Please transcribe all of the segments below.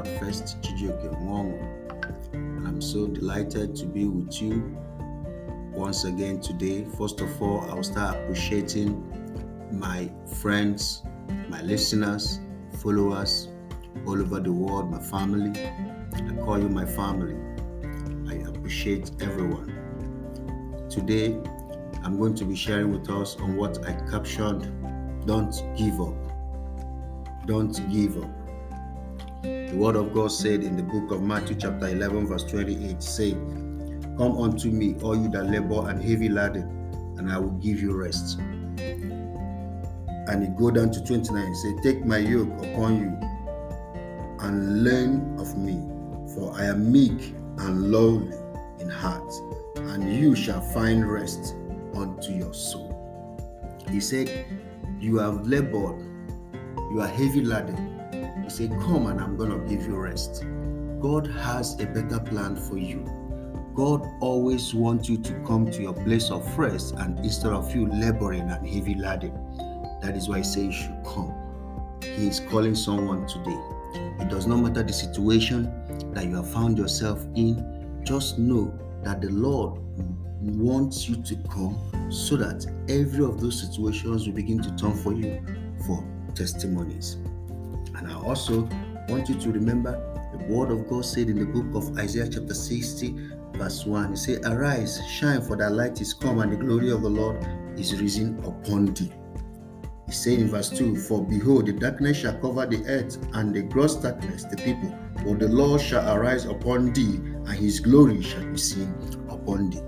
God first, Chijioke Mwongo. I'm so delighted to be with you once again today. First of all, I will start appreciating my friends, my listeners, followers all over the world, my family. I call you my family. I appreciate everyone. Today, I'm going to be sharing with us on what I captured Don't Give Up. Don't give up. The word of God said in the book of Matthew, chapter 11, verse 28, say, Come unto me, all you that labor and heavy laden, and I will give you rest. And it go down to 29, say, Take my yoke upon you and learn of me, for I am meek and lowly in heart, and you shall find rest unto your soul. He said, You have labored, you are heavy laden. Said, Come and I'm going to give you rest. God has a better plan for you. God always wants you to come to your place of rest and instead of you laboring and heavy laden. That is why He says you should come. He is calling someone today. It does not matter the situation that you have found yourself in, just know that the Lord wants you to come so that every of those situations will begin to turn for you for testimonies. And I also want you to remember the word of God said in the book of Isaiah chapter 60, verse 1. He said, Arise, shine, for thy light is come, and the glory of the Lord is risen upon thee. He said in verse 2, For behold, the darkness shall cover the earth, and the gross darkness the people. But the Lord shall arise upon thee, and his glory shall be seen upon thee.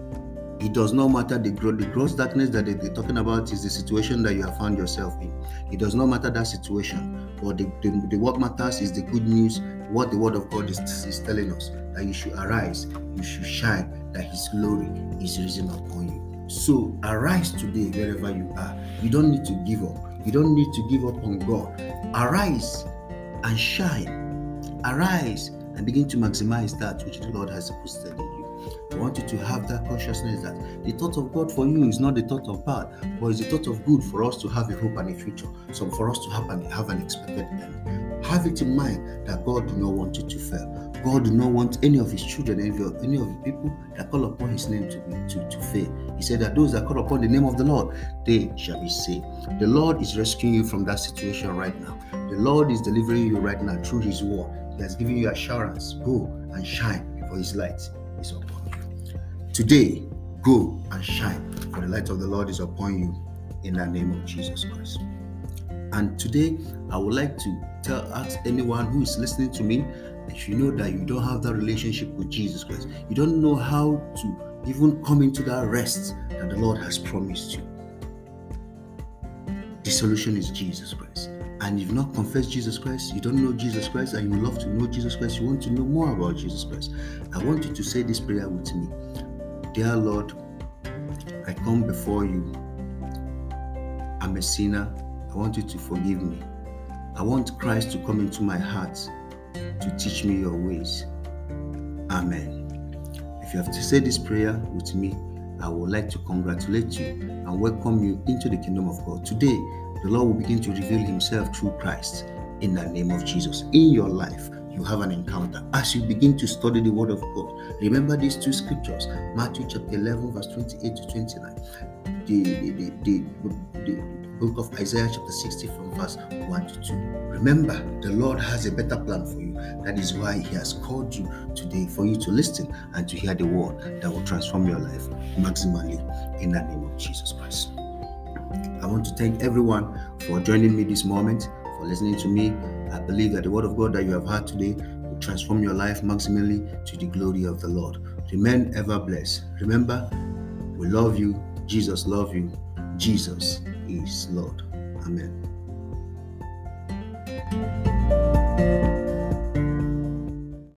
It does not matter the, the gross darkness that they're talking about is the situation that you have found yourself in. It does not matter that situation, but the, the, the what matters is the good news, what the word of God is, is telling us that you should arise, you should shine, that his glory is risen upon you. So arise today wherever you are. You don't need to give up. You don't need to give up on God. Arise and shine. Arise and begin to maximize that which the Lord has deposited in you. I want you to have that consciousness that the thought of God for you is not the thought of bad, but it's the thought of good for us to have a hope and a future. So for us to have an, have an expected end. Have it in mind that God do not want you to fail. God do not want any of his children, any of, any of the people that call upon his name to, to, to fail. He said that those that call upon the name of the Lord, they shall be saved. The Lord is rescuing you from that situation right now. The Lord is delivering you right now through his word. He has given you assurance. Go and shine, for his light is upon you. Today, go and shine, for the light of the Lord is upon you in the name of Jesus Christ. And today, I would like to tell ask anyone who is listening to me if you know that you don't have that relationship with Jesus Christ, you don't know how to even come into that rest that the Lord has promised you. The solution is Jesus Christ. And if you've not confessed Jesus Christ, you don't know Jesus Christ, and you love to know Jesus Christ, you want to know more about Jesus Christ, I want you to say this prayer with me. Dear Lord, I come before you. I'm a sinner. I want you to forgive me. I want Christ to come into my heart to teach me your ways. Amen. If you have to say this prayer with me, I would like to congratulate you and welcome you into the kingdom of God. Today, the Lord will begin to reveal Himself through Christ in the name of Jesus. In your life, you have an encounter. As you begin to study the Word of God, remember these two scriptures Matthew chapter 11, verse 28 to 29, the, the, the, the, the book of Isaiah chapter 60 from verse 1 to 2. Remember, the Lord has a better plan for you. That is why He has called you today for you to listen and to hear the word that will transform your life maximally in the name of Jesus Christ. I want to thank everyone for joining me this moment, for listening to me. I believe that the word of God that you have heard today will transform your life maximally to the glory of the Lord. Remain ever blessed. Remember, we love you. Jesus love you. Jesus is Lord. Amen.